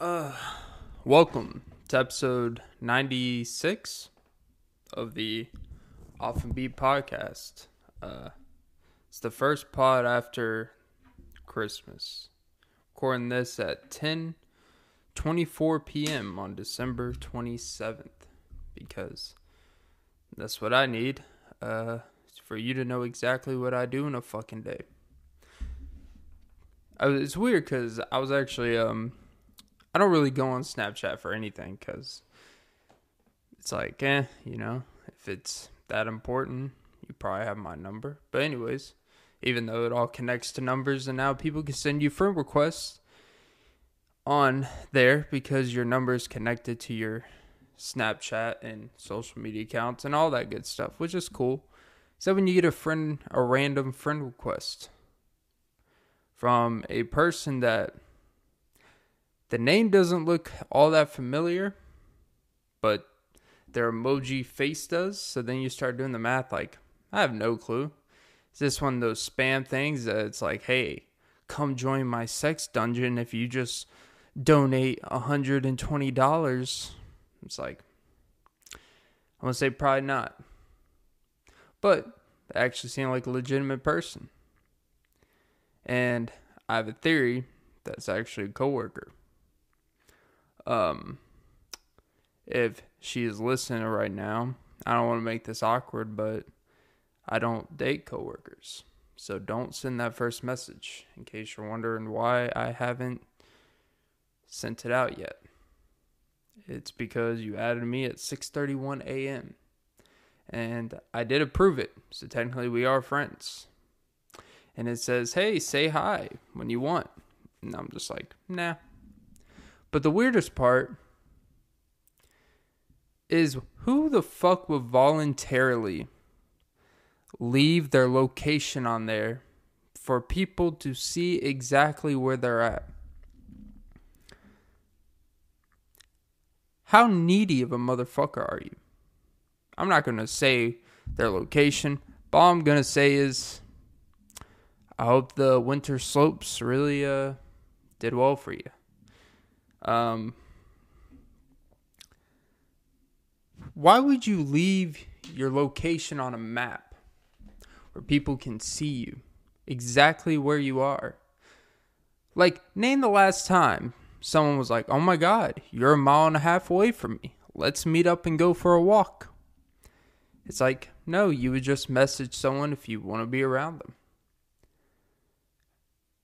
Uh, welcome to episode 96 of the Often Beat podcast. Uh, it's the first pod after Christmas. Recording this at 10 24 p.m. on December 27th because that's what I need uh, for you to know exactly what I do in a fucking day. I, it's weird because I was actually um I don't really go on Snapchat for anything because it's like, eh, you know, if it's that important, you probably have my number. But, anyways, even though it all connects to numbers, and now people can send you friend requests on there because your number is connected to your Snapchat and social media accounts and all that good stuff, which is cool. So when you get a friend, a random friend request from a person that the name doesn't look all that familiar, but their emoji face does. So then you start doing the math like, I have no clue. Is this one of those spam things that it's like, hey, come join my sex dungeon if you just donate $120? It's like, I'm going to say probably not. But they actually seem like a legitimate person. And I have a theory that's actually a coworker um, if she is listening right now, I don't want to make this awkward, but I don't date coworkers. So don't send that first message in case you're wondering why I haven't sent it out yet. It's because you added me at 6:31 a.m. and I did approve it. So technically we are friends. And it says, "Hey, say hi when you want." And I'm just like, "Nah, but the weirdest part is who the fuck would voluntarily leave their location on there for people to see exactly where they're at? How needy of a motherfucker are you? I'm not going to say their location, but all I'm going to say is I hope the winter slopes really uh, did well for you. Um, why would you leave your location on a map where people can see you exactly where you are? Like, name the last time someone was like, oh my God, you're a mile and a half away from me. Let's meet up and go for a walk. It's like, no, you would just message someone if you want to be around them.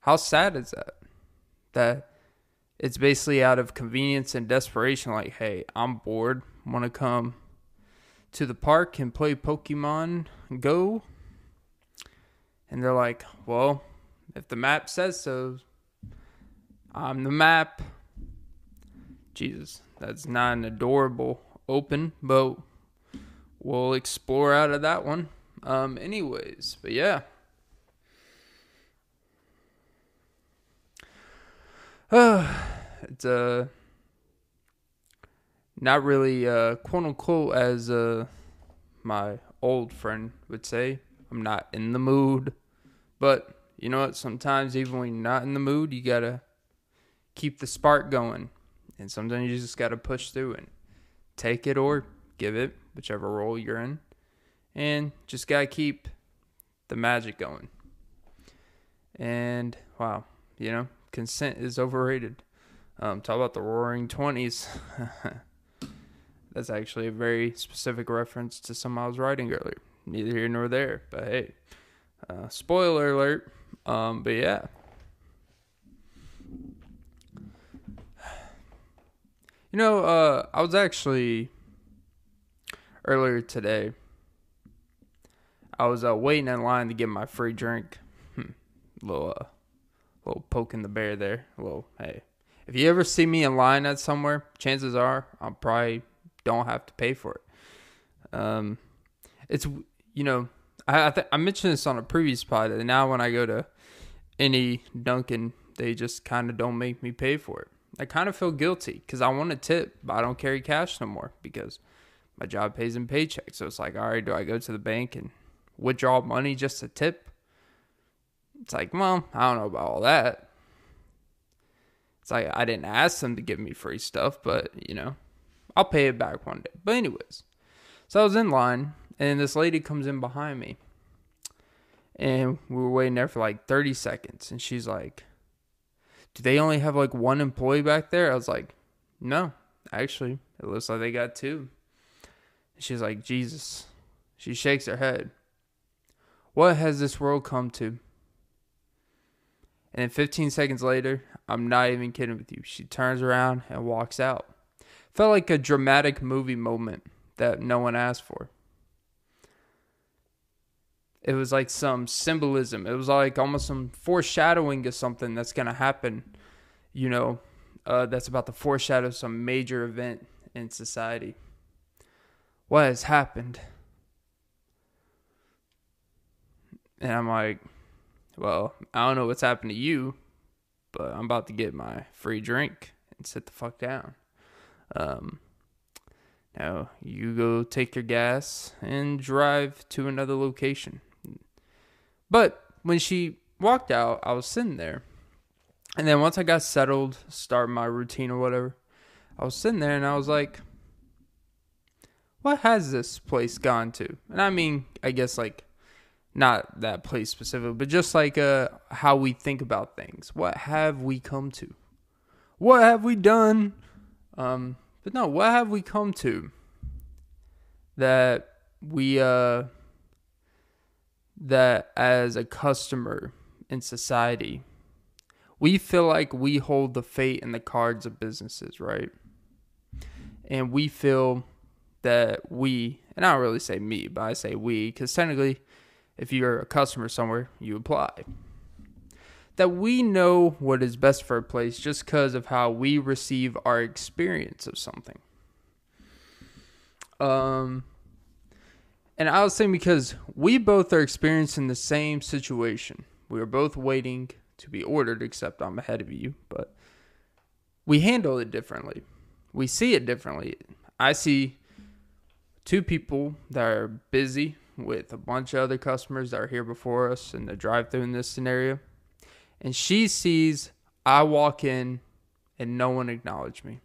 How sad is that? That it's basically out of convenience and desperation like hey i'm bored want to come to the park and play pokemon go? And they're like well if the map says so i'm the map. Jesus that's not an adorable open but we'll explore out of that one. Um anyways but yeah it's uh not really uh quote unquote as uh my old friend would say. I'm not in the mood. But you know what? Sometimes even when you're not in the mood, you gotta keep the spark going. And sometimes you just gotta push through and take it or give it, whichever role you're in. And just gotta keep the magic going. And wow, you know, consent is overrated. Um, talk about the Roaring Twenties. That's actually a very specific reference to some I was writing earlier. Neither here nor there, but hey, uh, spoiler alert. Um, but yeah. You know, uh, I was actually earlier today. I was uh, waiting in line to get my free drink. Hmm. Little uh, little poking the bear there. Well, hey, if you ever see me in line at somewhere, chances are I probably don't have to pay for it. Um, it's you know I I, th- I mentioned this on a previous pod, and now when I go to any Dunkin', they just kind of don't make me pay for it. I kind of feel guilty because I want to tip, but I don't carry cash no more because my job pays in paycheck. So it's like, all right, do I go to the bank and withdraw money just to tip? It's like, well, I don't know about all that. It's like I didn't ask them to give me free stuff, but you know, I'll pay it back one day. But anyways, so I was in line, and this lady comes in behind me, and we were waiting there for like 30 seconds, and she's like, "Do they only have like one employee back there?" I was like, "No, actually, it looks like they got two. She's like, "Jesus." She shakes her head. What has this world come to? And then 15 seconds later, I'm not even kidding with you. She turns around and walks out. Felt like a dramatic movie moment that no one asked for. It was like some symbolism. It was like almost some foreshadowing of something that's going to happen, you know, uh, that's about to foreshadow some major event in society. What has happened? And I'm like, well, I don't know what's happened to you, but I'm about to get my free drink and sit the fuck down. Um, now you go take your gas and drive to another location. But when she walked out, I was sitting there. And then once I got settled, start my routine or whatever, I was sitting there and I was like, what has this place gone to? And I mean, I guess like not that place specifically, but just like uh, how we think about things. What have we come to? What have we done? Um, but no, what have we come to that we uh that as a customer in society we feel like we hold the fate and the cards of businesses, right? And we feel that we, and I don't really say me, but I say we, because technically if you're a customer somewhere, you apply. That we know what is best for a place just because of how we receive our experience of something. Um, and I was saying because we both are experiencing the same situation. We are both waiting to be ordered, except I'm ahead of you, but we handle it differently. We see it differently. I see two people that are busy with a bunch of other customers that are here before us in the drive through in this scenario. And she sees I walk in and no one acknowledged me.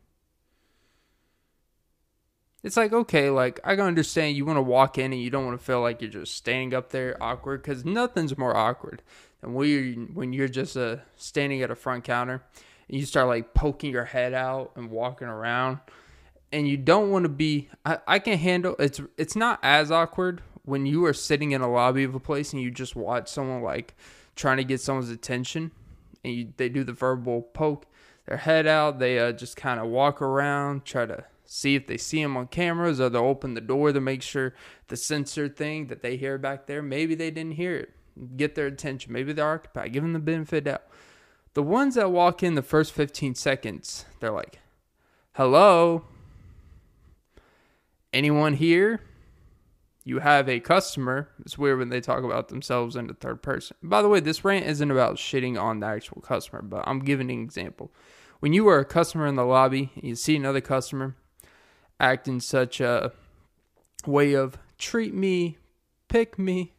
It's like, okay, like I can understand you want to walk in and you don't want to feel like you're just standing up there awkward because nothing's more awkward than when you're, just uh, standing at a front counter and you start like poking your head out and walking around and you don't want to be I, I can handle it's it's not as awkward when you are sitting in a lobby of a place and you just watch someone like trying to get someone's attention and you, they do the verbal poke their head out, they uh, just kind of walk around, try to see if they see them on cameras or they'll open the door to make sure the sensor thing that they hear back there, maybe they didn't hear it. Get their attention. Maybe they're occupied. Give them the benefit out. The ones that walk in the first 15 seconds, they're like, hello? Anyone here? You have a customer. It's weird when they talk about themselves in the third person. By the way, this rant isn't about shitting on the actual customer, but I'm giving an example. When you are a customer in the lobby and you see another customer act in such a way of treat me, pick me,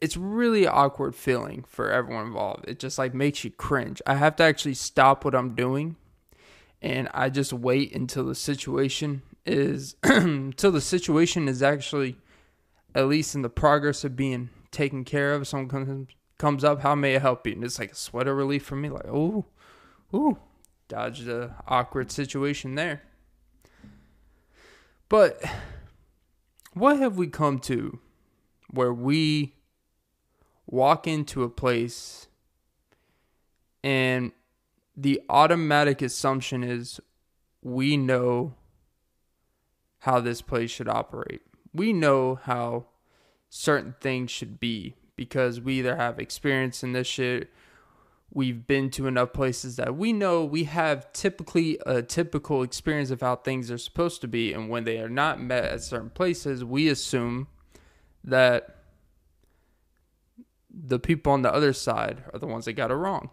it's really awkward feeling for everyone involved. It just like makes you cringe. I have to actually stop what I'm doing and I just wait until the situation is until the situation is actually at least in the progress of being taken care of. Someone comes comes up, how may I help you? And it's like a sweater relief for me, like, oh, ooh, dodge the awkward situation there. But what have we come to where we walk into a place and the automatic assumption is we know how this place should operate. We know how certain things should be because we either have experience in this shit, we've been to enough places that we know we have typically a typical experience of how things are supposed to be. And when they are not met at certain places, we assume that the people on the other side are the ones that got it wrong.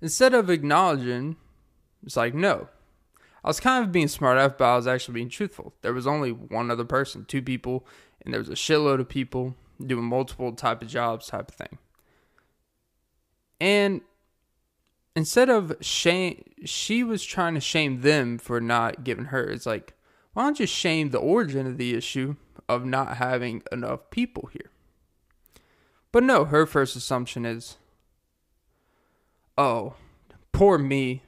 Instead of acknowledging, it's like, no, I was kind of being smart enough, but I was actually being truthful. There was only one other person, two people, and there was a shitload of people doing multiple type of jobs type of thing. And instead of shame, she was trying to shame them for not giving her. It's like, why don't you shame the origin of the issue of not having enough people here? But no, her first assumption is, oh, poor me,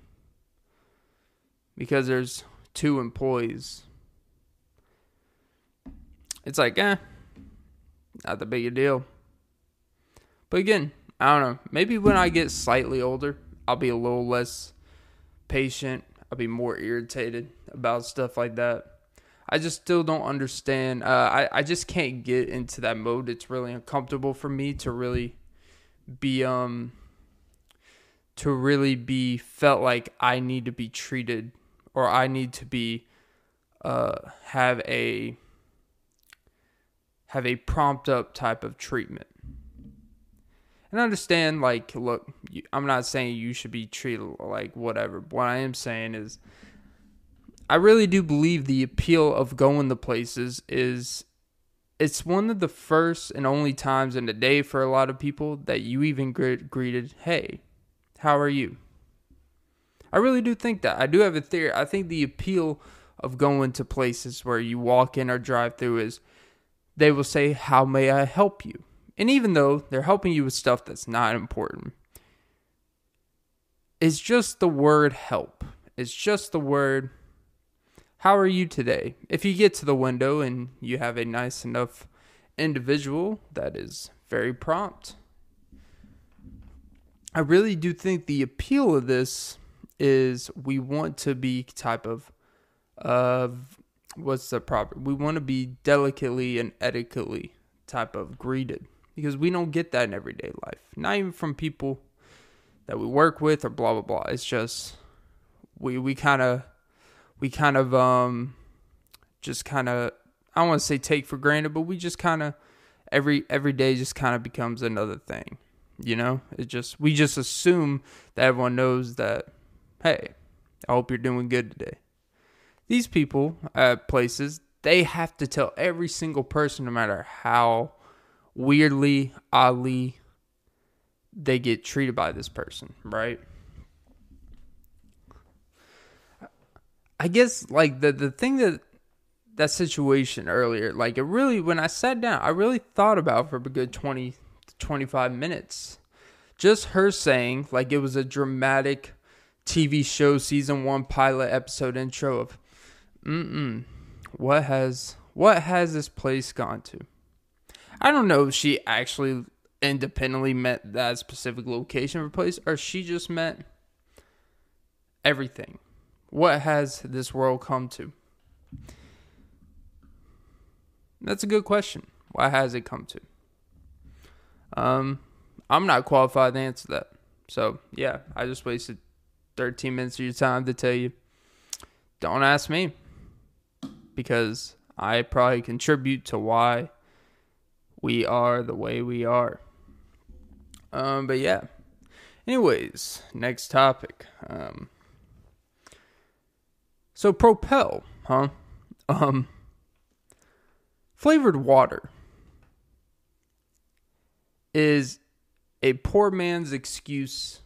because there's two employees. It's like, eh, not that big a deal. But again, I don't know. Maybe when I get slightly older, I'll be a little less patient. I'll be more irritated about stuff like that. I just still don't understand. Uh, I I just can't get into that mode. It's really uncomfortable for me to really be um to really be felt like I need to be treated or I need to be uh have a have a prompt up type of treatment. And I understand, like, look, I'm not saying you should be treated like whatever. What I am saying is, I really do believe the appeal of going to places is it's one of the first and only times in the day for a lot of people that you even greeted, hey, how are you? I really do think that. I do have a theory. I think the appeal of going to places where you walk in or drive through is they will say, How may I help you? And even though they're helping you with stuff that's not important, it's just the word help. It's just the word how are you today? If you get to the window and you have a nice enough individual that is very prompt, I really do think the appeal of this is we want to be type of of what's the proper we want to be delicately and etiquetely type of greeted because we don't get that in everyday life not even from people that we work with or blah blah blah it's just we we kind of we kind of um just kind of I don't want to say take for granted, but we just kind of every every day just kind of becomes another thing. You know, it just we just assume that everyone knows that. Hey, I hope you're doing good today. These people at places they have to tell every single person, no matter how weirdly, oddly they get treated by this person, right? I guess like the the thing that that situation earlier, like it really when I sat down, I really thought about for a good 20 25 minutes. Just her saying like it was a dramatic TV show season 1 pilot episode intro of mm what has what has this place gone to? I don't know if she actually independently met that specific location of a place or she just meant everything what has this world come to? That's a good question. Why has it come to? Um, I'm not qualified to answer that. So yeah, I just wasted 13 minutes of your time to tell you. Don't ask me, because I probably contribute to why we are the way we are. Um, but yeah. Anyways, next topic. Um, so Propel, huh? Um, flavored water is a poor man's excuse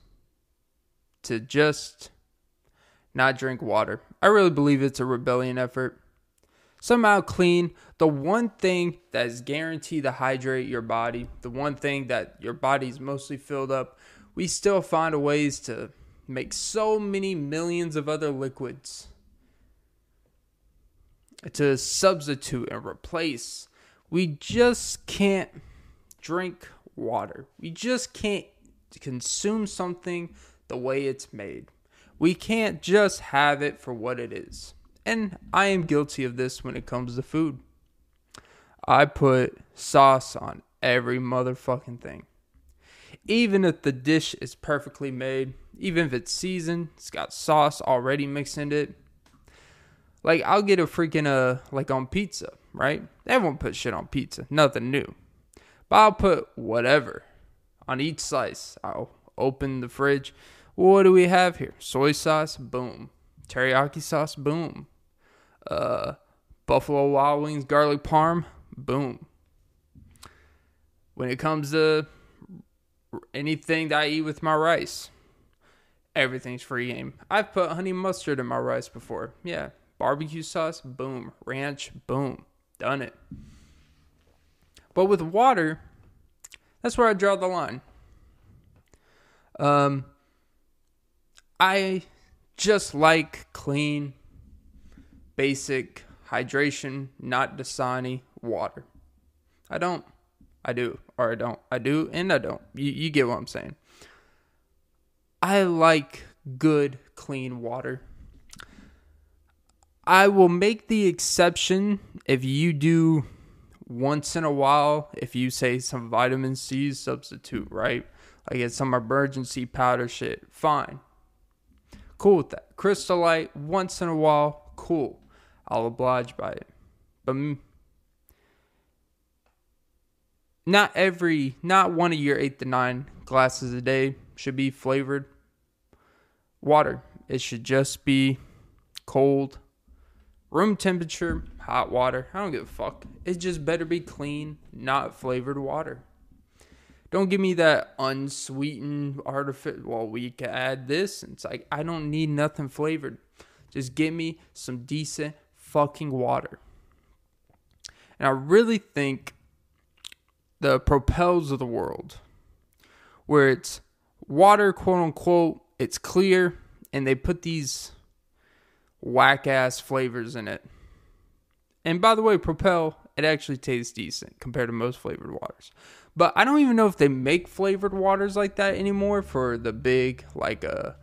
to just not drink water. I really believe it's a rebellion effort. Somehow clean, the one thing that is guaranteed to hydrate your body, the one thing that your body's mostly filled up, we still find ways to make so many millions of other liquids to substitute and replace. We just can't drink water. We just can't consume something the way it's made. We can't just have it for what it is. And I am guilty of this when it comes to food. I put sauce on every motherfucking thing. Even if the dish is perfectly made, even if it's seasoned, it's got sauce already mixed in it, like I'll get a freaking uh like on pizza, right? Everyone put shit on pizza, nothing new. But I'll put whatever on each slice. I'll open the fridge. What do we have here? Soy sauce, boom. Teriyaki sauce, boom. Uh, Buffalo Wild Wings garlic parm, boom. When it comes to anything that I eat with my rice, everything's free game. I've put honey mustard in my rice before. Yeah. Barbecue sauce, boom. Ranch, boom. Done it. But with water, that's where I draw the line. Um, I just like clean, basic hydration, not Dasani water. I don't. I do, or I don't. I do, and I don't. You, you get what I'm saying. I like good, clean water. I will make the exception if you do once in a while, if you say some vitamin C substitute, right? Like get some emergency powder shit, fine. Cool with that. Crystal Light, once in a while, cool. I'll oblige by it. But mm, not every, not one of your eight to nine glasses a day should be flavored water. It should just be cold, room temperature, hot water. I don't give a fuck. It just better be clean, not flavored water. Don't give me that unsweetened artificial. Well, we can add this. It's like I don't need nothing flavored. Just give me some decent fucking water. And I really think the propels of the world, where it's water, quote unquote, it's clear, and they put these whack ass flavors in it. And by the way, Propel, it actually tastes decent compared to most flavored waters. But I don't even know if they make flavored waters like that anymore for the big, like a,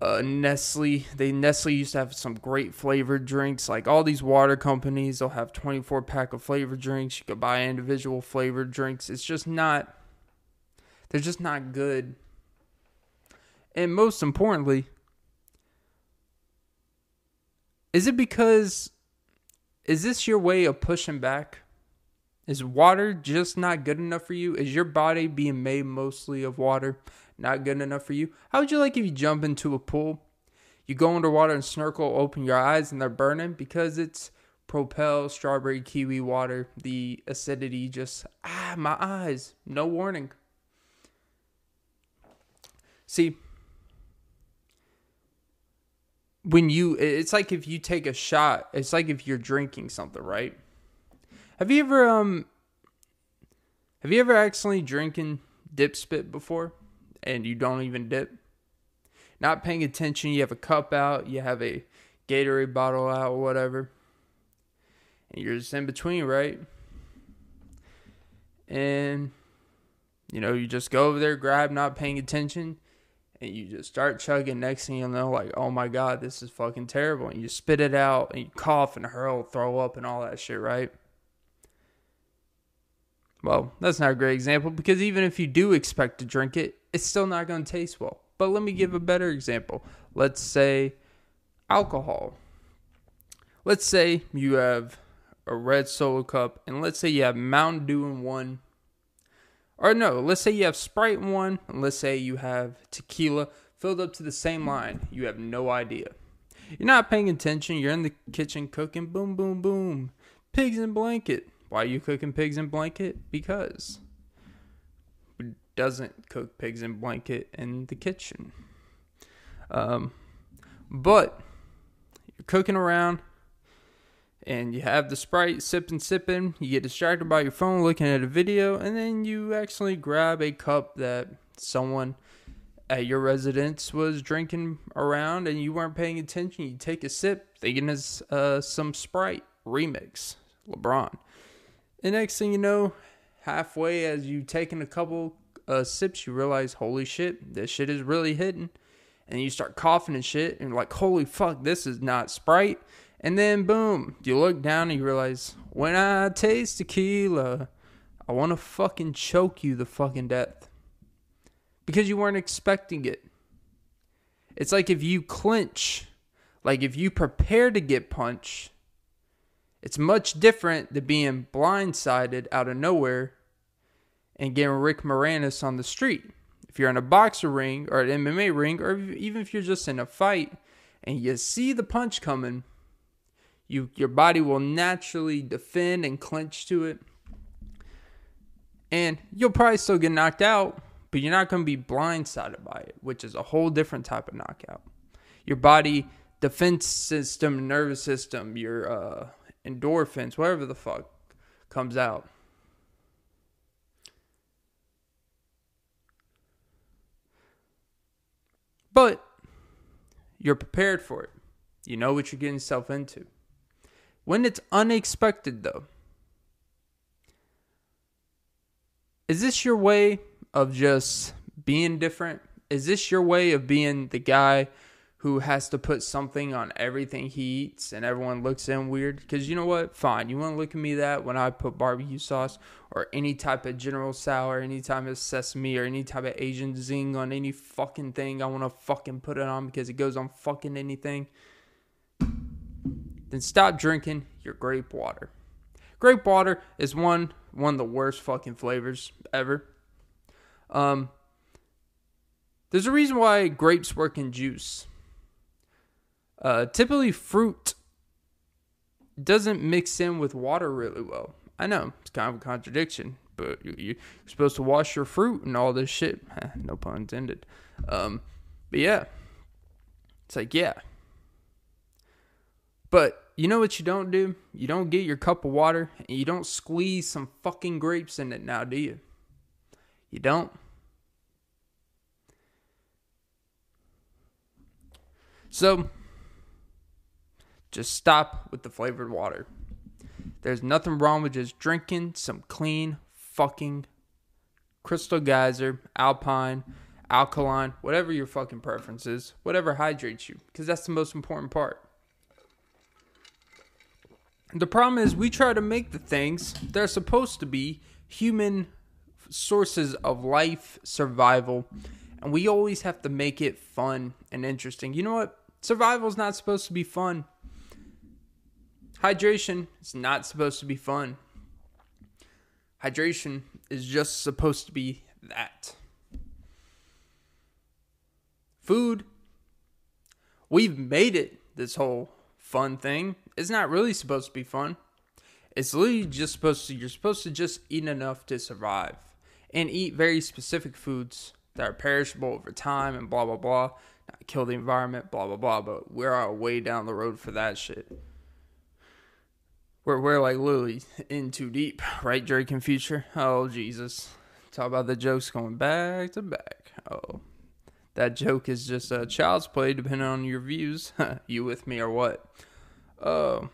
a Nestle. They Nestle used to have some great flavored drinks. Like all these water companies, they'll have 24 pack of flavored drinks. You could buy individual flavored drinks. It's just not. They're just not good. And most importantly, is it because is this your way of pushing back? Is water just not good enough for you? Is your body being made mostly of water not good enough for you? How would you like if you jump into a pool, you go underwater and snorkel, open your eyes, and they're burning because it's Propel strawberry kiwi water. The acidity just, ah, my eyes, no warning. See, when you, it's like if you take a shot, it's like if you're drinking something, right? Have you ever um have you ever accidentally drinking dip spit before and you don't even dip? Not paying attention, you have a cup out, you have a Gatorade bottle out or whatever. And you're just in between, right? And you know, you just go over there, grab, not paying attention, and you just start chugging. Next thing you know, like, oh my god, this is fucking terrible. And you spit it out and you cough and hurl, throw up and all that shit, right? Well, that's not a great example because even if you do expect to drink it, it's still not going to taste well. But let me give a better example. Let's say alcohol. Let's say you have a red solo cup, and let's say you have Mountain Dew in one. Or no, let's say you have Sprite one, and let's say you have tequila filled up to the same line. You have no idea. You're not paying attention. You're in the kitchen cooking. Boom, boom, boom. Pigs in blanket. Why are you cooking pigs in blanket? Because doesn't cook pigs in blanket in the kitchen. Um, but you're cooking around and you have the sprite sipping sipping you get distracted by your phone looking at a video and then you actually grab a cup that someone at your residence was drinking around and you weren't paying attention you take a sip thinking it's uh, some sprite remix lebron and next thing you know, halfway as you taking a couple uh, sips, you realize, holy shit, this shit is really hitting. And you start coughing and shit, and like, holy fuck, this is not Sprite. And then, boom, you look down and you realize, when I taste tequila, I want to fucking choke you the fucking death. Because you weren't expecting it. It's like if you clinch, like if you prepare to get punched, it's much different than being blindsided out of nowhere and getting Rick Moranis on the street. If you're in a boxer ring or an MMA ring, or even if you're just in a fight and you see the punch coming, you your body will naturally defend and clench to it. And you'll probably still get knocked out, but you're not going to be blindsided by it, which is a whole different type of knockout. Your body defense system, nervous system, your uh, endorphins, whatever the fuck comes out. But you're prepared for it. You know what you're getting yourself into. When it's unexpected, though, is this your way of just being different? Is this your way of being the guy who has to put something on everything he eats and everyone looks in weird? Because you know what? Fine. You want to look at me that when I put barbecue sauce or any type of General Tso, any type of sesame or any type of Asian zing on any fucking thing, I want to fucking put it on because it goes on fucking anything. Then stop drinking your grape water. Grape water is one one of the worst fucking flavors ever. Um, there's a reason why grapes work in juice. Uh, typically, fruit doesn't mix in with water really well. I know it's kind of a contradiction, but you're supposed to wash your fruit and all this shit. no pun intended. Um, but yeah, it's like yeah. But you know what you don't do? You don't get your cup of water and you don't squeeze some fucking grapes in it now, do you? You don't. So, just stop with the flavored water. There's nothing wrong with just drinking some clean fucking crystal geyser, alpine, alkaline, whatever your fucking preference is, whatever hydrates you, because that's the most important part. The problem is we try to make the things they're supposed to be human sources of life survival and we always have to make it fun and interesting. You know what? Survival is not supposed to be fun. Hydration is not supposed to be fun. Hydration is just supposed to be that. Food, we've made it this whole fun thing. It's not really supposed to be fun. It's literally just supposed to, you're supposed to just eat enough to survive and eat very specific foods that are perishable over time and blah, blah, blah. Not kill the environment, blah, blah, blah. But we're way down the road for that shit we're we're like literally in too deep, right? Drake and Future. Oh Jesus, talk about the jokes going back to back. Oh, that joke is just a child's play, depending on your views. you with me or what? Oh.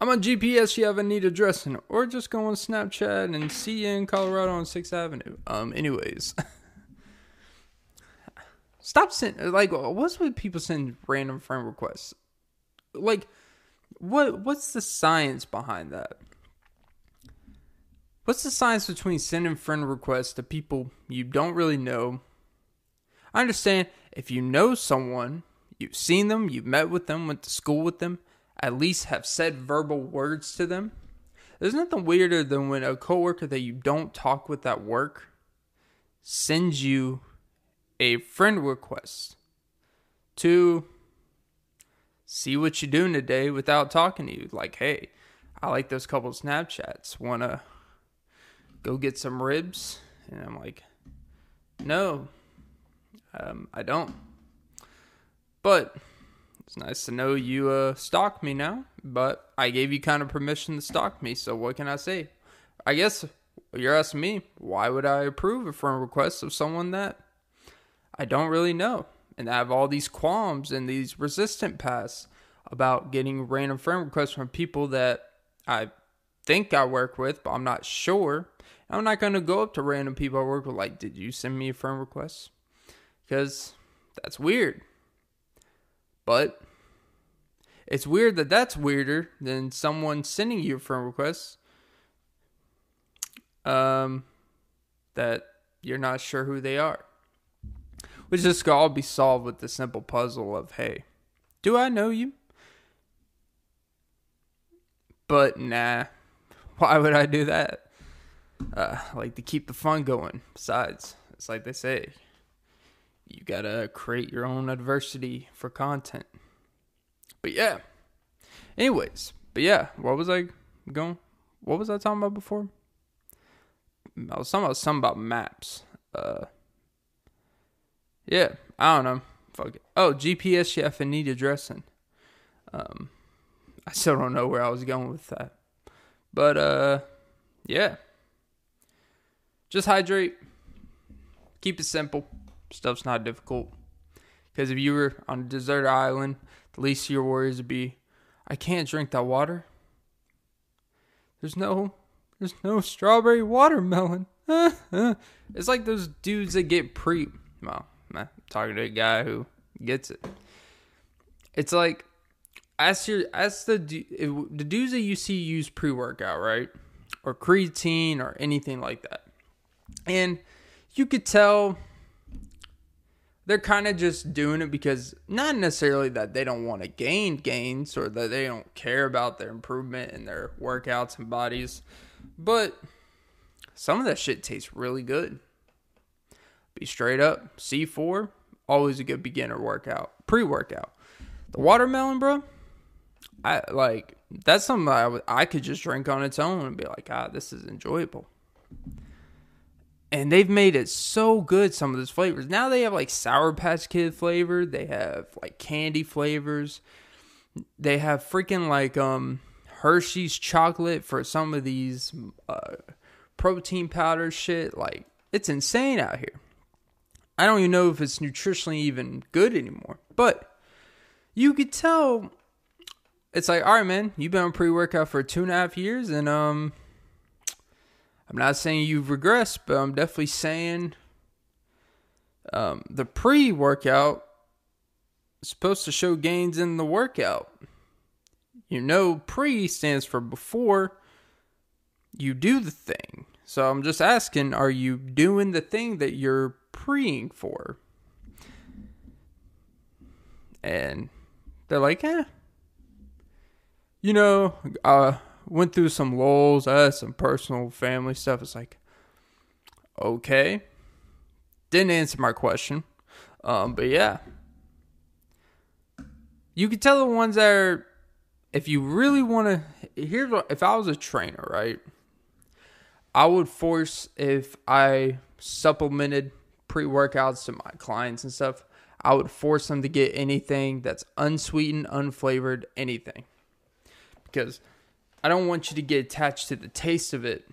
I'm on GPS. You have a need addressing, or just go on Snapchat and see you in Colorado on Sixth Avenue. Um. Anyways, stop sending like what's with people sending random friend requests? Like what what's the science behind that? What's the science between sending friend requests to people you don't really know? I understand if you know someone, you've seen them, you've met with them, went to school with them, at least have said verbal words to them. There's nothing weirder than when a coworker that you don't talk with at work sends you a friend request to see what you're doing today without talking to you. Like, hey, I like those couple Snapchats. Wanna go get some ribs? And I'm like, no, um, I don't. But it's nice to know you uh, stalk me now. But I gave you kind of permission to stalk me, so what can I say? I guess you're asking me, why would I approve a friend request of someone that I don't really know? and I have all these qualms and these resistant paths about getting random friend requests from people that I think I work with, but I'm not sure. I'm not going to go up to random people I work with, like, did you send me a friend request? Because that's weird. But it's weird that that's weirder than someone sending you a friend request um, that you're not sure who they are which this could all be solved with the simple puzzle of hey, do I know you? But nah, why would I do that? Uh, like to keep the fun going. Besides, it's like they say, you gotta create your own adversity for content. But yeah. Anyways, but yeah, what was I going? What was I talking about before? I was talking about something about maps. Uh, yeah, I don't know. Fuck it. Oh, GPS chef and need addressing. Um, I still don't know where I was going with that, but uh, yeah. Just hydrate. Keep it simple. Stuff's not difficult. Because if you were on a desert island, the least of your worries would be, I can't drink that water. There's no, there's no strawberry watermelon. it's like those dudes that get pre. Well, I'm talking to a guy who gets it. It's like, as your as the the dudes that you see use pre workout, right, or creatine or anything like that, and you could tell they're kind of just doing it because not necessarily that they don't want to gain gains or that they don't care about their improvement in their workouts and bodies, but some of that shit tastes really good. Be straight up, C4, always a good beginner workout, pre workout. The watermelon, bro, I like that's something I, w- I could just drink on its own and be like, ah, this is enjoyable and they've made it so good some of those flavors. Now they have like sour patch kid flavor they have like candy flavors. They have freaking like um hershey's chocolate for some of these uh, protein powder shit. Like it's insane out here. I don't even know if it's nutritionally even good anymore but you could tell. It's like all right man you've been on pre-workout for two and a half years and um I'm not saying you've regressed, but I'm definitely saying um, the pre workout is supposed to show gains in the workout. You know, pre stands for before you do the thing. So I'm just asking, are you doing the thing that you're preing for? And they're like, eh. You know, uh, went through some lulls. I had some personal family stuff. It's like, okay. Didn't answer my question. Um, but yeah. You could tell the ones that are, if you really want to, here's what, if I was a trainer, right? I would force, if I supplemented pre workouts to my clients and stuff, I would force them to get anything that's unsweetened, unflavored, anything. Because I don't want you to get attached to the taste of it.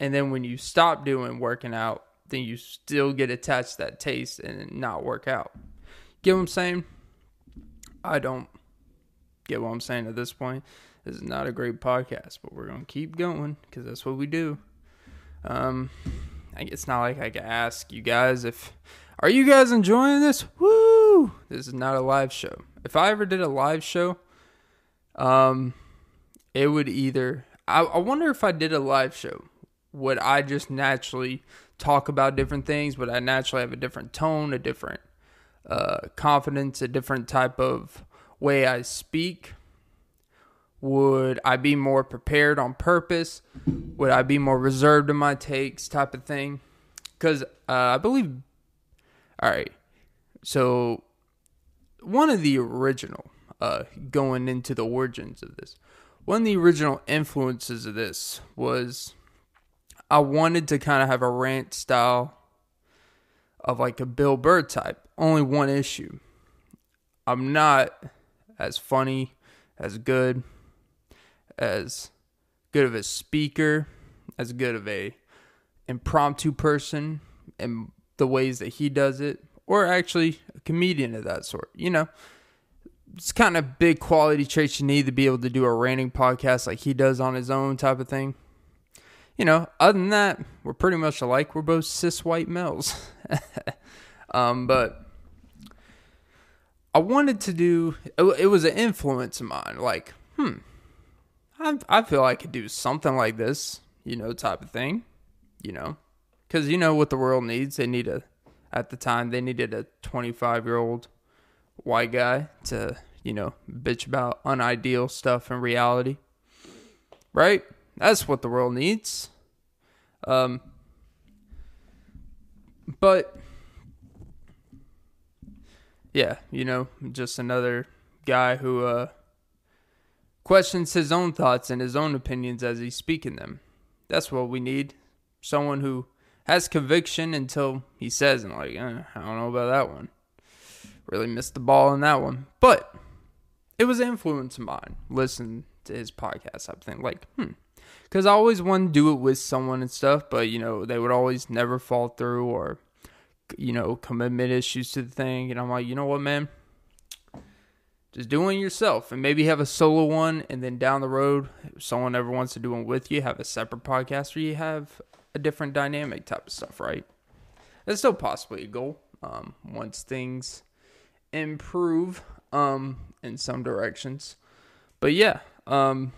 And then when you stop doing working out, then you still get attached to that taste and not work out. Get what I'm saying? I don't get what I'm saying at this point. This is not a great podcast, but we're going to keep going because that's what we do. Um, it's not like I can ask you guys if are you guys enjoying this? Woo! This is not a live show. If I ever did a live show, um, it would either I, I wonder if I did a live show, would I just naturally talk about different things? Would I naturally have a different tone, a different uh, confidence, a different type of way I speak? Would I be more prepared on purpose? Would I be more reserved in my takes, type of thing? Because uh, I believe, all right, so one of the original, uh, going into the origins of this, one of the original influences of this was I wanted to kind of have a rant style of like a Bill Burr type. Only one issue. I'm not as funny, as good, as good of a speaker, as good of a impromptu person in the ways that he does it, or actually a comedian of that sort. You know, it's kind of big quality traits you need to be able to do a ranting podcast like he does on his own type of thing. You know, other than that, we're pretty much alike. We're both cis white males. um, but I wanted to do it was an influence of mine. Like, hmm, I I feel I could do something like this, you know, type of thing, you know, because you know what the world needs. They need a at the time they needed a 25 year old white guy to, you know, bitch about unideal stuff in reality. Right? That's what the world needs. Um, but yeah, you know, just another guy who uh, questions his own thoughts and his own opinions as he's speaking them. That's what we need. Someone who has conviction until he says, and like, eh, I don't know about that one. Really missed the ball on that one. But it was an influence of mine. Listen to his podcast, I think. Like, hmm. Because I always wanted to do it with someone and stuff, but, you know, they would always never fall through or, you know, commitment issues to the thing. And I'm like, you know what, man? Just do doing yourself and maybe have a solo one. And then down the road, if someone ever wants to do one with you, have a separate podcast where you have a different dynamic type of stuff, right? That's still possibly a goal. Um, once things improve um, in some directions. But yeah, um,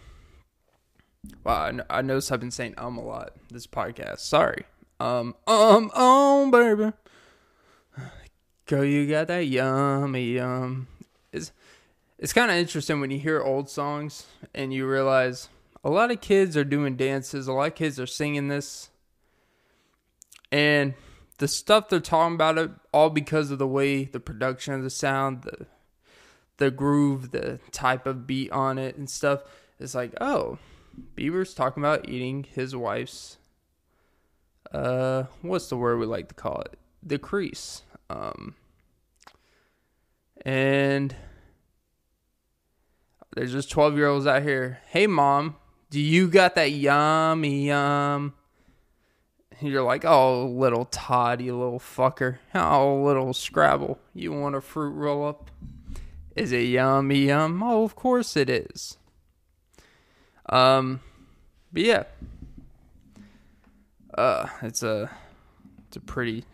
wow, I, I notice I've been saying um a lot this podcast. Sorry. Um, um, um, baby. Girl, you got that yummy yum. It's, it's kind of interesting when you hear old songs and you realize a lot of kids are doing dances, a lot of kids are singing this. And the stuff they're talking about it all because of the way the production of the sound, the the groove, the type of beat on it and stuff. It's like, oh, Bieber's talking about eating his wife's uh what's the word we like to call it? The crease. Um and there's just 12 year olds out here. Hey mom, do you got that yummy yum? You're like, oh, little Todd, you little fucker. Oh, little Scrabble. You want a fruit roll up? Is it yummy yum? Oh, of course it is. Um, but yeah. Uh, it's a, it's a pretty.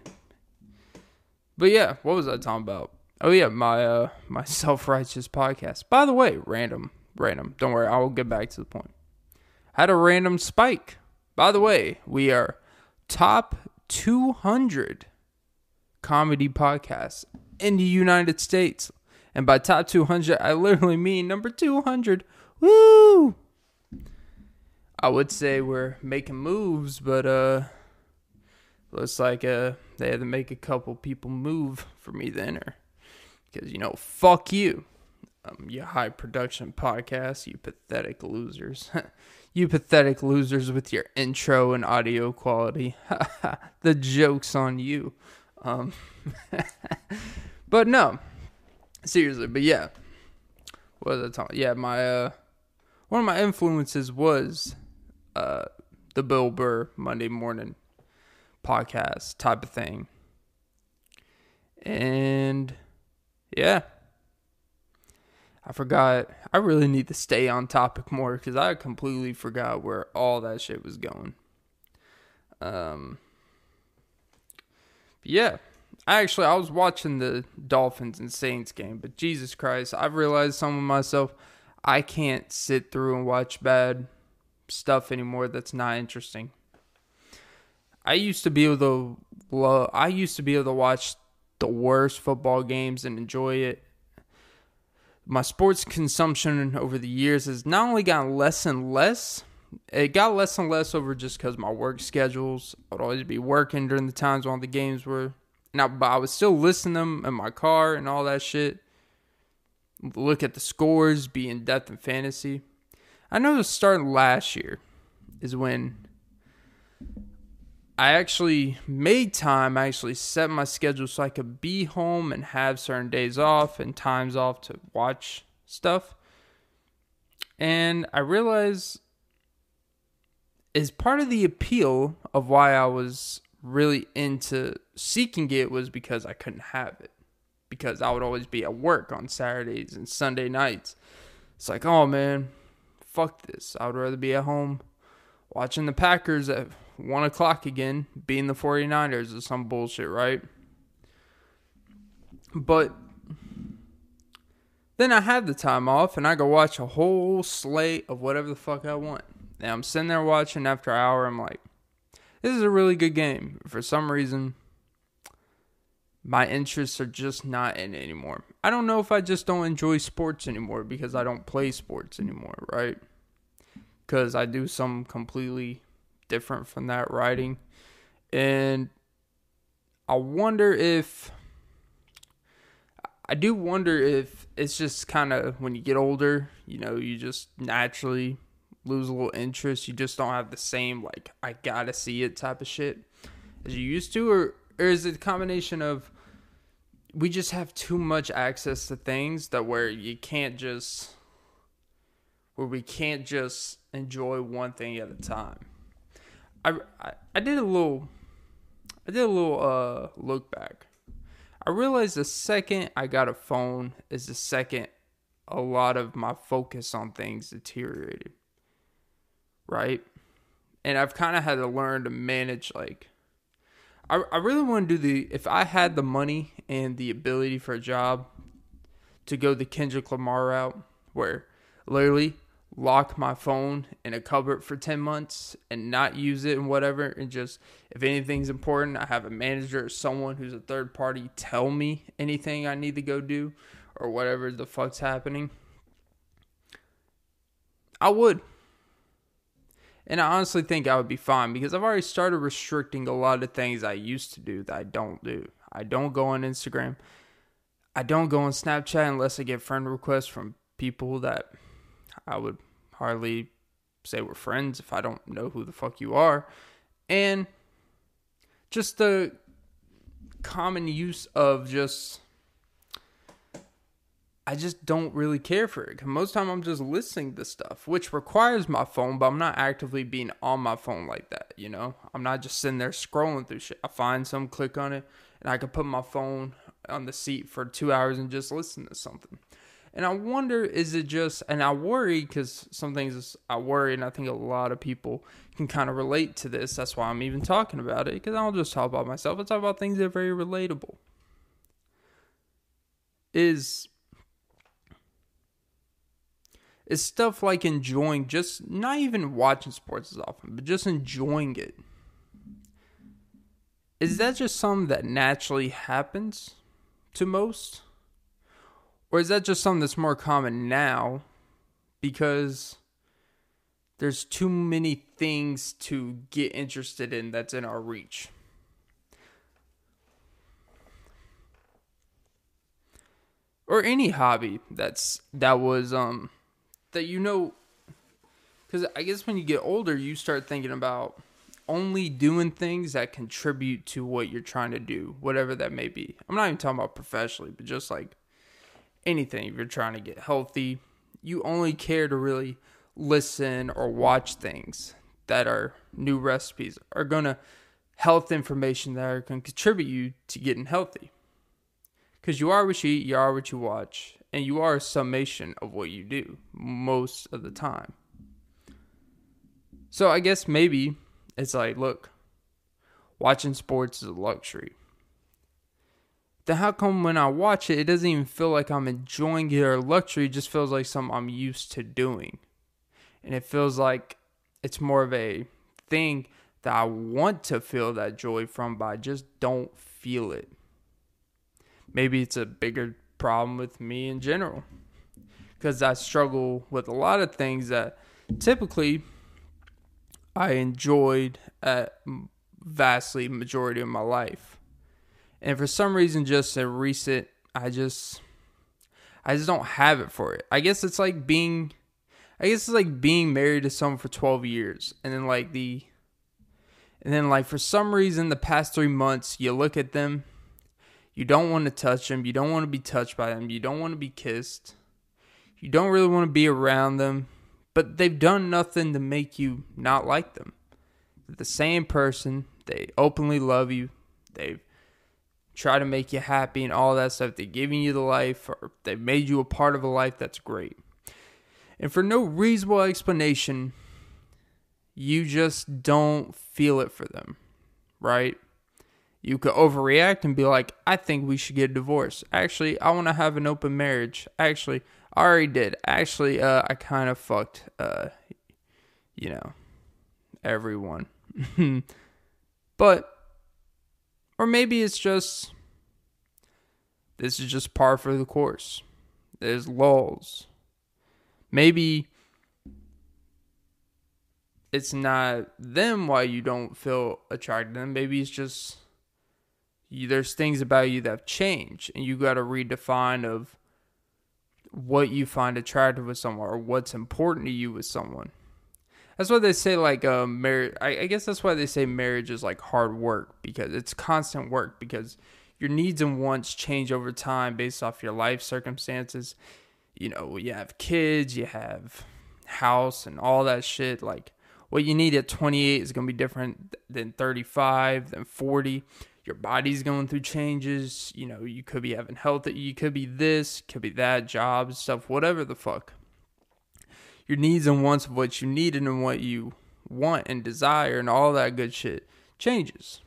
But yeah, what was I talking about? Oh yeah, my uh, my self righteous podcast. By the way, random, random. Don't worry, I will get back to the point. Had a random spike. By the way, we are top 200 comedy podcasts in the United States. And by top 200, I literally mean number 200. Woo! I would say we're making moves, but uh looks like uh they had to make a couple people move for me to enter. Because you know, fuck you. Um, you high production podcast, you pathetic losers. You pathetic losers with your intro and audio quality. the joke's on you. Um, but no, seriously. But yeah, what was I talking? Yeah, my uh, one of my influences was uh, the Bill Burr Monday Morning podcast type of thing, and yeah, I forgot. I really need to stay on topic more because I completely forgot where all that shit was going. Um, yeah, actually I was watching the Dolphins and Saints game, but Jesus Christ, I've realized some of myself. I can't sit through and watch bad stuff anymore. That's not interesting. I used to be able to. I used to be able to watch the worst football games and enjoy it my sports consumption over the years has not only gotten less and less, it got less and less over just because my work schedules. I'd always be working during the times when the games were. Now, but I was still listening to them in my car and all that shit. Look at the scores, be in depth in fantasy. I know the start last year is when I actually made time, I actually set my schedule so I could be home and have certain days off and times off to watch stuff. And I realized is part of the appeal of why I was really into seeking it was because I couldn't have it. Because I would always be at work on Saturdays and Sunday nights. It's like, oh man, fuck this. I would rather be at home watching the Packers at one o'clock again, being the 49ers is some bullshit, right? But then I have the time off and I go watch a whole slate of whatever the fuck I want. And I'm sitting there watching after an hour, I'm like, this is a really good game. For some reason, my interests are just not in it anymore. I don't know if I just don't enjoy sports anymore because I don't play sports anymore, right? Because I do some completely different from that writing. And I wonder if I do wonder if it's just kind of when you get older, you know, you just naturally lose a little interest. You just don't have the same like I gotta see it type of shit. as you used to, or or is it a combination of we just have too much access to things that where you can't just where we can't just enjoy one thing at a time. I, I, I did a little I did a little uh look back. I realized the second I got a phone is the second a lot of my focus on things deteriorated. Right? And I've kind of had to learn to manage like I I really want to do the if I had the money and the ability for a job to go the Kendrick Lamar route where literally lock my phone in a cupboard for 10 months and not use it and whatever and just if anything's important i have a manager or someone who's a third party tell me anything i need to go do or whatever the fuck's happening i would and i honestly think i would be fine because i've already started restricting a lot of things i used to do that i don't do i don't go on instagram i don't go on snapchat unless i get friend requests from people that I would hardly say we're friends if I don't know who the fuck you are. And just the common use of just I just don't really care for it. Most time I'm just listening to stuff, which requires my phone, but I'm not actively being on my phone like that. You know, I'm not just sitting there scrolling through shit. I find some, click on it, and I can put my phone on the seat for two hours and just listen to something. And I wonder, is it just, and I worry because some things I worry, and I think a lot of people can kind of relate to this. That's why I'm even talking about it because I don't just talk about myself, I talk about things that are very relatable. Is is stuff like enjoying just not even watching sports as often, but just enjoying it. Is that just something that naturally happens to most? Or is that just something that's more common now because there's too many things to get interested in that's in our reach? Or any hobby that's that was um that you know cuz I guess when you get older you start thinking about only doing things that contribute to what you're trying to do, whatever that may be. I'm not even talking about professionally, but just like anything, if you're trying to get healthy, you only care to really listen or watch things that are new recipes, are to health information that are to contribute you to getting healthy. Because you are what you eat, you are what you watch, and you are a summation of what you do most of the time. So I guess maybe it's like, look, watching sports is a luxury then how come when I watch it, it doesn't even feel like I'm enjoying it or luxury? It just feels like something I'm used to doing. And it feels like it's more of a thing that I want to feel that joy from, but I just don't feel it. Maybe it's a bigger problem with me in general. Because I struggle with a lot of things that typically I enjoyed at vastly majority of my life and for some reason just a recent i just i just don't have it for it i guess it's like being i guess it's like being married to someone for 12 years and then like the and then like for some reason the past three months you look at them you don't want to touch them you don't want to be touched by them you don't want to be kissed you don't really want to be around them but they've done nothing to make you not like them They're the same person they openly love you they've try to make you happy and all that stuff. They're giving you the life or they've made you a part of a life that's great. And for no reasonable explanation, you just don't feel it for them, right? You could overreact and be like, I think we should get a divorce. Actually, I want to have an open marriage. Actually, I already did. Actually, uh, I kind of fucked, uh, you know, everyone. but or maybe it's just this is just par for the course. There's lulls. Maybe it's not them why you don't feel attracted to them. Maybe it's just you, there's things about you that have changed, and you got to redefine of what you find attractive with someone or what's important to you with someone. That's why they say like um marriage. I, I guess that's why they say marriage is like hard work because it's constant work because your needs and wants change over time based off your life circumstances. You know, you have kids, you have house and all that shit. Like what you need at 28 is going to be different than 35, than 40. Your body's going through changes. You know, you could be having health, you could be this, could be that, jobs, stuff, whatever the fuck. Your needs and wants of what you need and what you want and desire and all that good shit changes.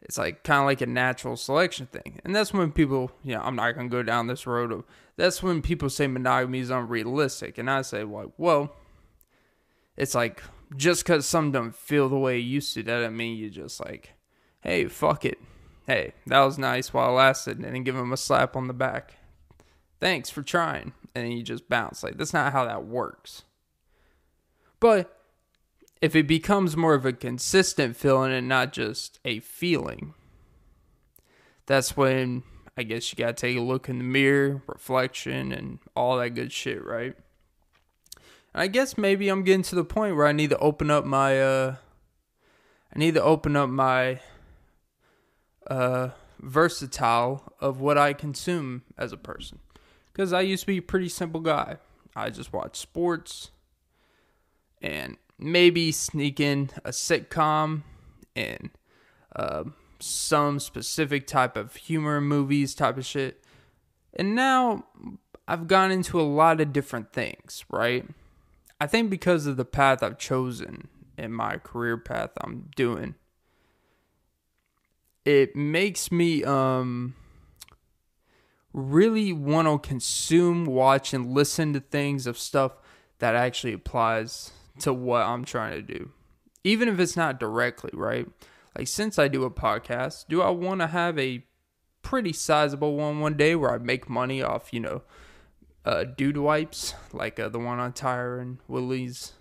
It's like kind of like a natural selection thing. And that's when people, you know, I'm not going to go down this road of that's when people say monogamy is unrealistic. And I say, like, well, it's like just because some don't feel the way you used to, that doesn't mean you just like, hey, fuck it. Hey, that was nice while it lasted. And then give them a slap on the back. Thanks for trying. And you just bounce. Like, that's not how that works. But if it becomes more of a consistent feeling and not just a feeling, that's when I guess you got to take a look in the mirror, reflection, and all that good shit, right? I guess maybe I'm getting to the point where I need to open up my, uh, I need to open up my, uh, versatile of what I consume as a person. Because I used to be a pretty simple guy. I just watched sports and maybe sneak in a sitcom and uh, some specific type of humor movies type of shit. And now I've gone into a lot of different things, right? I think because of the path I've chosen in my career path I'm doing, it makes me um really want to consume, watch, and listen to things of stuff that actually applies to what I'm trying to do. Even if it's not directly, right? Like, since I do a podcast, do I want to have a pretty sizable one one day where I make money off, you know, uh, dude wipes, like uh, the one on Tyron Woodley's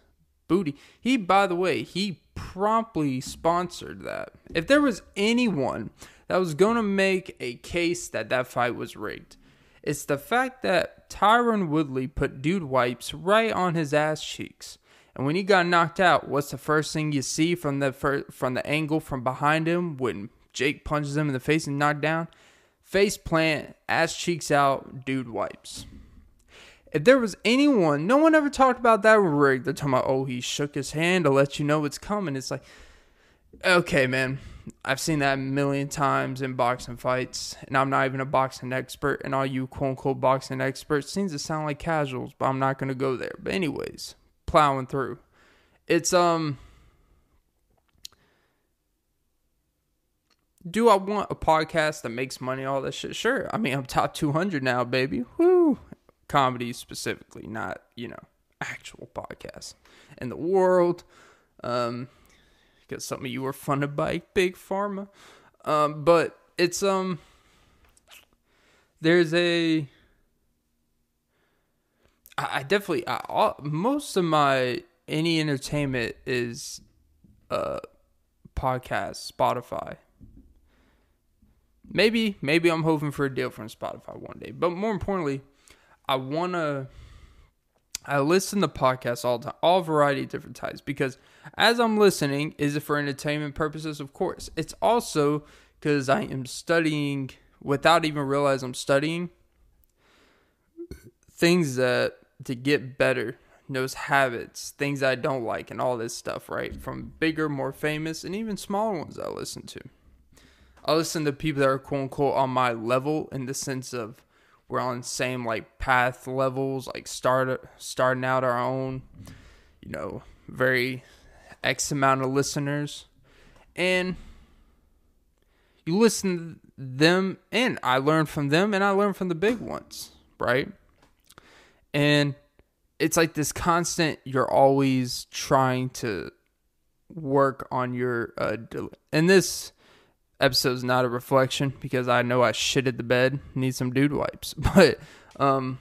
booty? He, by the way, he promptly sponsored that. If there was anyone that was going to make a case that that fight was rigged, it's the fact that Tyron Woodley put dude wipes right on his ass cheeks. And when he got knocked out, what's the first thing you see from the fir- from the angle from behind him when Jake punches him in the face and knocked down? Face plant, ass cheeks out, dude wipes. If there was anyone, no one ever talked about that rig. They're talking about, oh, he shook his hand to let you know it's coming. It's like, okay, man, I've seen that a million times in boxing fights, and I'm not even a boxing expert. And all you quote unquote boxing experts seems to sound like casuals, but I'm not gonna go there. But anyways, plowing through. It's um Do I want a podcast that makes money all this shit? Sure. I mean, I'm top 200 now, baby. Woo. Comedy specifically, not, you know, actual podcasts in the world. Um because some of you are funded by big pharma. Um but it's um there's a I, I definitely I, all, most of my any entertainment is uh podcast Spotify. Maybe maybe I'm hoping for a deal from Spotify one day, but more importantly, I wanna. I listen to podcasts all the time, all variety of different types, because as I'm listening, is it for entertainment purposes? Of course. It's also because I am studying without even realize I'm studying things that to get better those habits, things I don't like, and all this stuff, right? From bigger, more famous, and even smaller ones I listen to. I listen to people that are quote unquote on my level in the sense of we're on the same like path levels, like start starting out our own, you know, very X amount of listeners. And you listen them and I learn from them and I learn from the big ones, right? And it's like this constant you're always trying to work on your uh and this episode is not a reflection because I know I shitted the bed, need some dude wipes. But um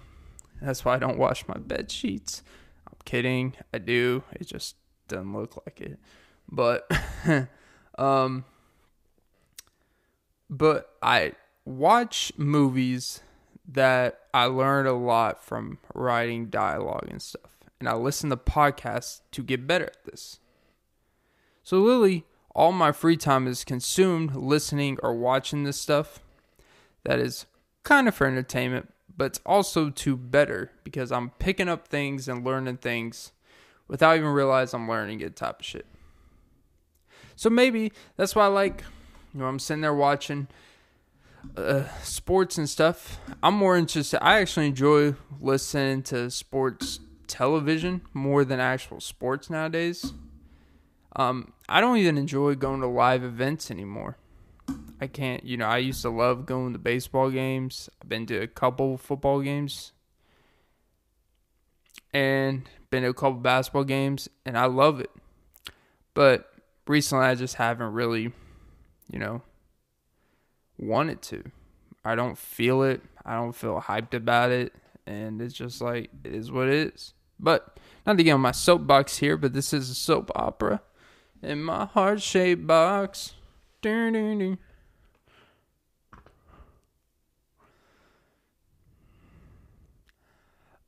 that's why I don't wash my bed sheets. I'm kidding. I do. It just doesn't look like it. But um but I watch movies that I learned a lot from writing dialogue and stuff. and I listen to podcasts to get better at this. So, literally, all my free time is consumed listening or watching this stuff. That is kind of for entertainment, but it's also to better because I'm picking up things and learning things without even realize I'm learning it type of shit. So maybe that's why I like, you know, I'm sitting there watching uh, sports and stuff. I'm more interested. I actually enjoy listening to sports television more than actual sports nowadays. Um, I don't even enjoy going to live events anymore. I can't, you know, I used to love going to baseball games. I've been to a couple football games and been to a couple basketball games, and I love it. But recently, I just haven't really, you know, wanted to. I don't feel it. I don't feel hyped about it. And it's just like, it is what it is. But, not to get on my soapbox here, but this is a soap opera in my heart shaped box.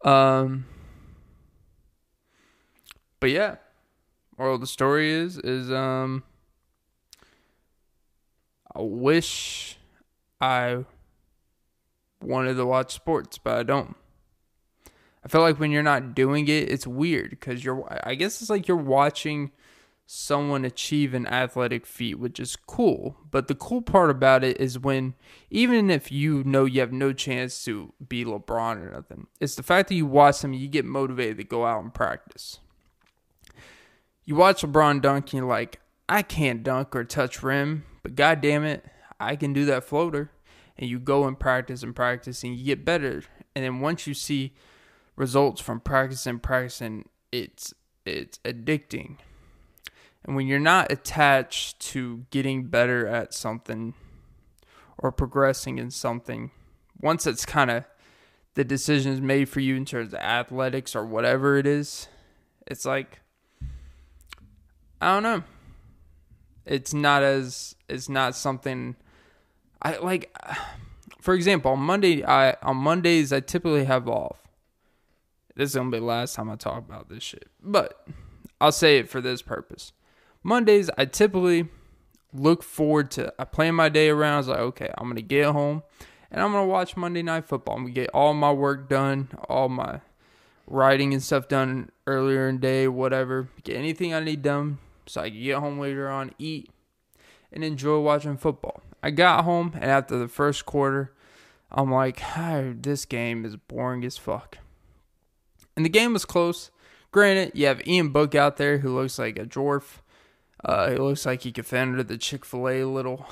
Um, but yeah, moral the story is is um, I wish I wanted to watch sports, but I don't. I feel like when you're not doing it, it's weird because you're. I guess it's like you're watching someone achieve an athletic feat, which is cool. But the cool part about it is when, even if you know you have no chance to be LeBron or nothing, it's the fact that you watch them, you get motivated to go out and practice. You watch LeBron dunk, and you're like, I can't dunk or touch rim, but god damn it, I can do that floater. And you go and practice and practice, and you get better. And then once you see results from practicing, practicing, it's it's addicting and when you're not attached to getting better at something or progressing in something, once it's kind of the decision is made for you in terms of athletics or whatever it is, it's like I don't know. It's not as it's not something I like for example, on Monday I on Mondays I typically have off. This is gonna be the last time I talk about this shit. But I'll say it for this purpose. Mondays, I typically look forward to I plan my day around. I was like, okay, I'm gonna get home and I'm gonna watch Monday Night Football. I'm gonna get all my work done, all my writing and stuff done earlier in the day, whatever. Get anything I need done so I can get home later on, eat, and enjoy watching football. I got home and after the first quarter, I'm like, this game is boring as fuck. And the game was close. Granted, you have Ian Book out there who looks like a dwarf. Uh, it looks like he could fit under the Chick Fil A little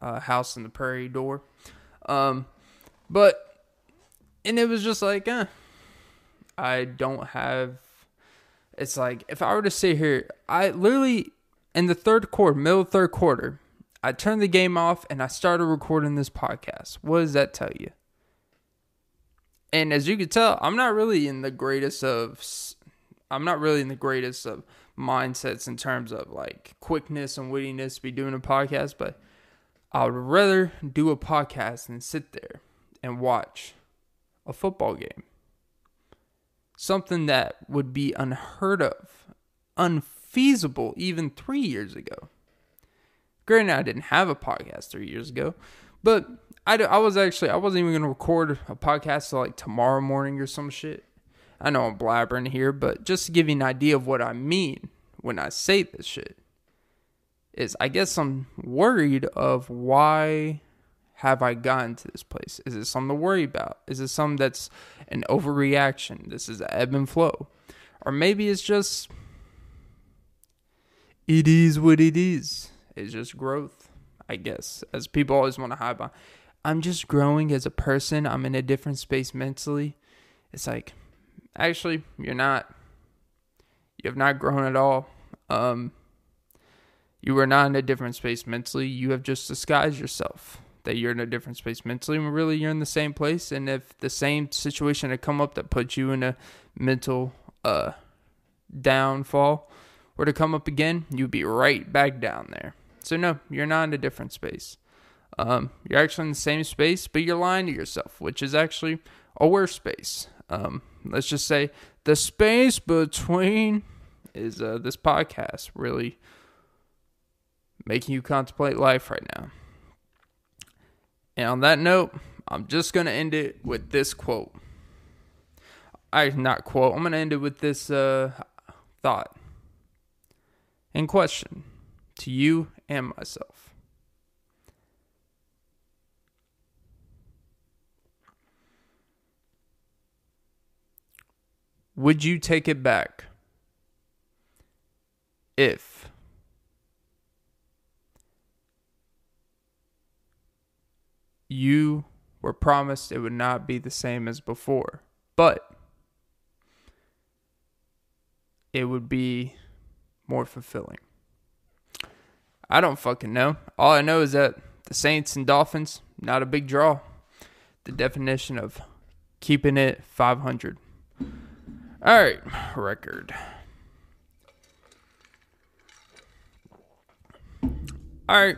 uh, house in the prairie door. Um, but and it was just like, eh, I don't have. It's like if I were to sit here, I literally in the third quarter, middle third quarter, I turned the game off and I started recording this podcast. What does that tell you? And as you can tell, I'm not really in the greatest of. I'm not really in the greatest of mindsets in terms of like quickness and wittiness to be doing a podcast, but I would rather do a podcast than sit there and watch a football game. Something that would be unheard of, unfeasible even three years ago. Granted, I didn't have a podcast three years ago, but I, I was actually, I wasn't even going to record a podcast till like tomorrow morning or some shit. I know I'm blabbering here, but just to give you an idea of what I mean when I say this shit, is I guess I'm worried of why have I gotten to this place? Is it something to worry about? Is it something that's an overreaction? This is an ebb and flow. Or maybe it's just it is what it is. It's just growth, I guess. As people always want to hype on. I'm just growing as a person. I'm in a different space mentally. It's like Actually, you're not. You have not grown at all. Um, you are not in a different space mentally. You have just disguised yourself that you're in a different space mentally when really you're in the same place. And if the same situation had come up that put you in a mental uh, downfall were to come up again, you'd be right back down there. So, no, you're not in a different space. Um, you're actually in the same space, but you're lying to yourself, which is actually a worse space. Um, let's just say the space between is uh, this podcast really making you contemplate life right now. And on that note, I'm just going to end it with this quote. I not quote. I'm going to end it with this uh, thought and question to you and myself. Would you take it back if you were promised it would not be the same as before, but it would be more fulfilling? I don't fucking know. All I know is that the Saints and Dolphins, not a big draw. The definition of keeping it 500. All right, record. All right,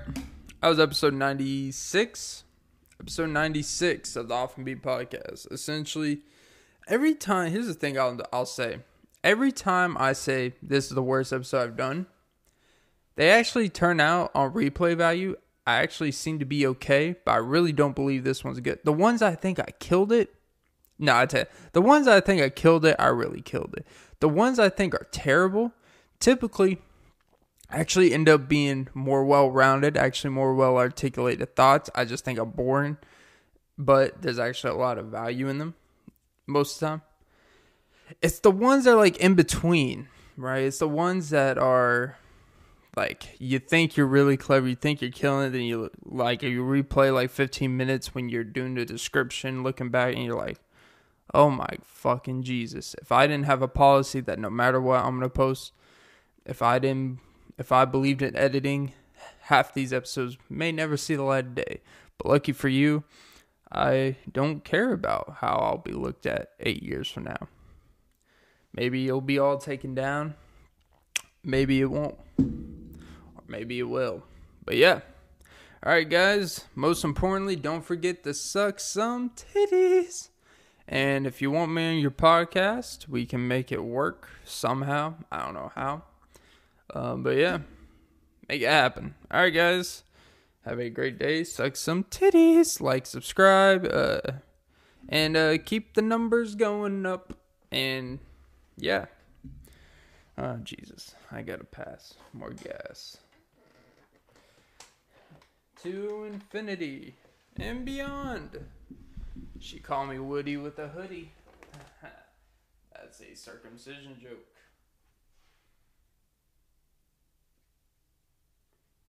that was episode 96. Episode 96 of the Off and Beat podcast. Essentially, every time, here's the thing I'll, I'll say. Every time I say this is the worst episode I've done, they actually turn out on replay value. I actually seem to be okay, but I really don't believe this one's good. The ones I think I killed it, no, I tell you, the ones I think I killed it, I really killed it. The ones I think are terrible, typically actually end up being more well rounded, actually more well articulated thoughts. I just think I'm boring, but there's actually a lot of value in them most of the time. It's the ones that are like in between, right? It's the ones that are like you think you're really clever, you think you're killing it, then you like you replay like 15 minutes when you're doing the description, looking back, and you're like, Oh my fucking Jesus. If I didn't have a policy that no matter what I'm going to post, if I didn't, if I believed in editing, half these episodes may never see the light of day. But lucky for you, I don't care about how I'll be looked at eight years from now. Maybe it'll be all taken down. Maybe it won't. Or maybe it will. But yeah. All right, guys. Most importantly, don't forget to suck some titties. And if you want me on your podcast, we can make it work somehow. I don't know how. Um, but yeah, make it happen. All right, guys. Have a great day. Suck some titties. Like, subscribe. Uh, and uh, keep the numbers going up. And yeah. Oh, Jesus. I got to pass. More gas. To infinity and beyond. She called me Woody with a hoodie. That's a circumcision joke.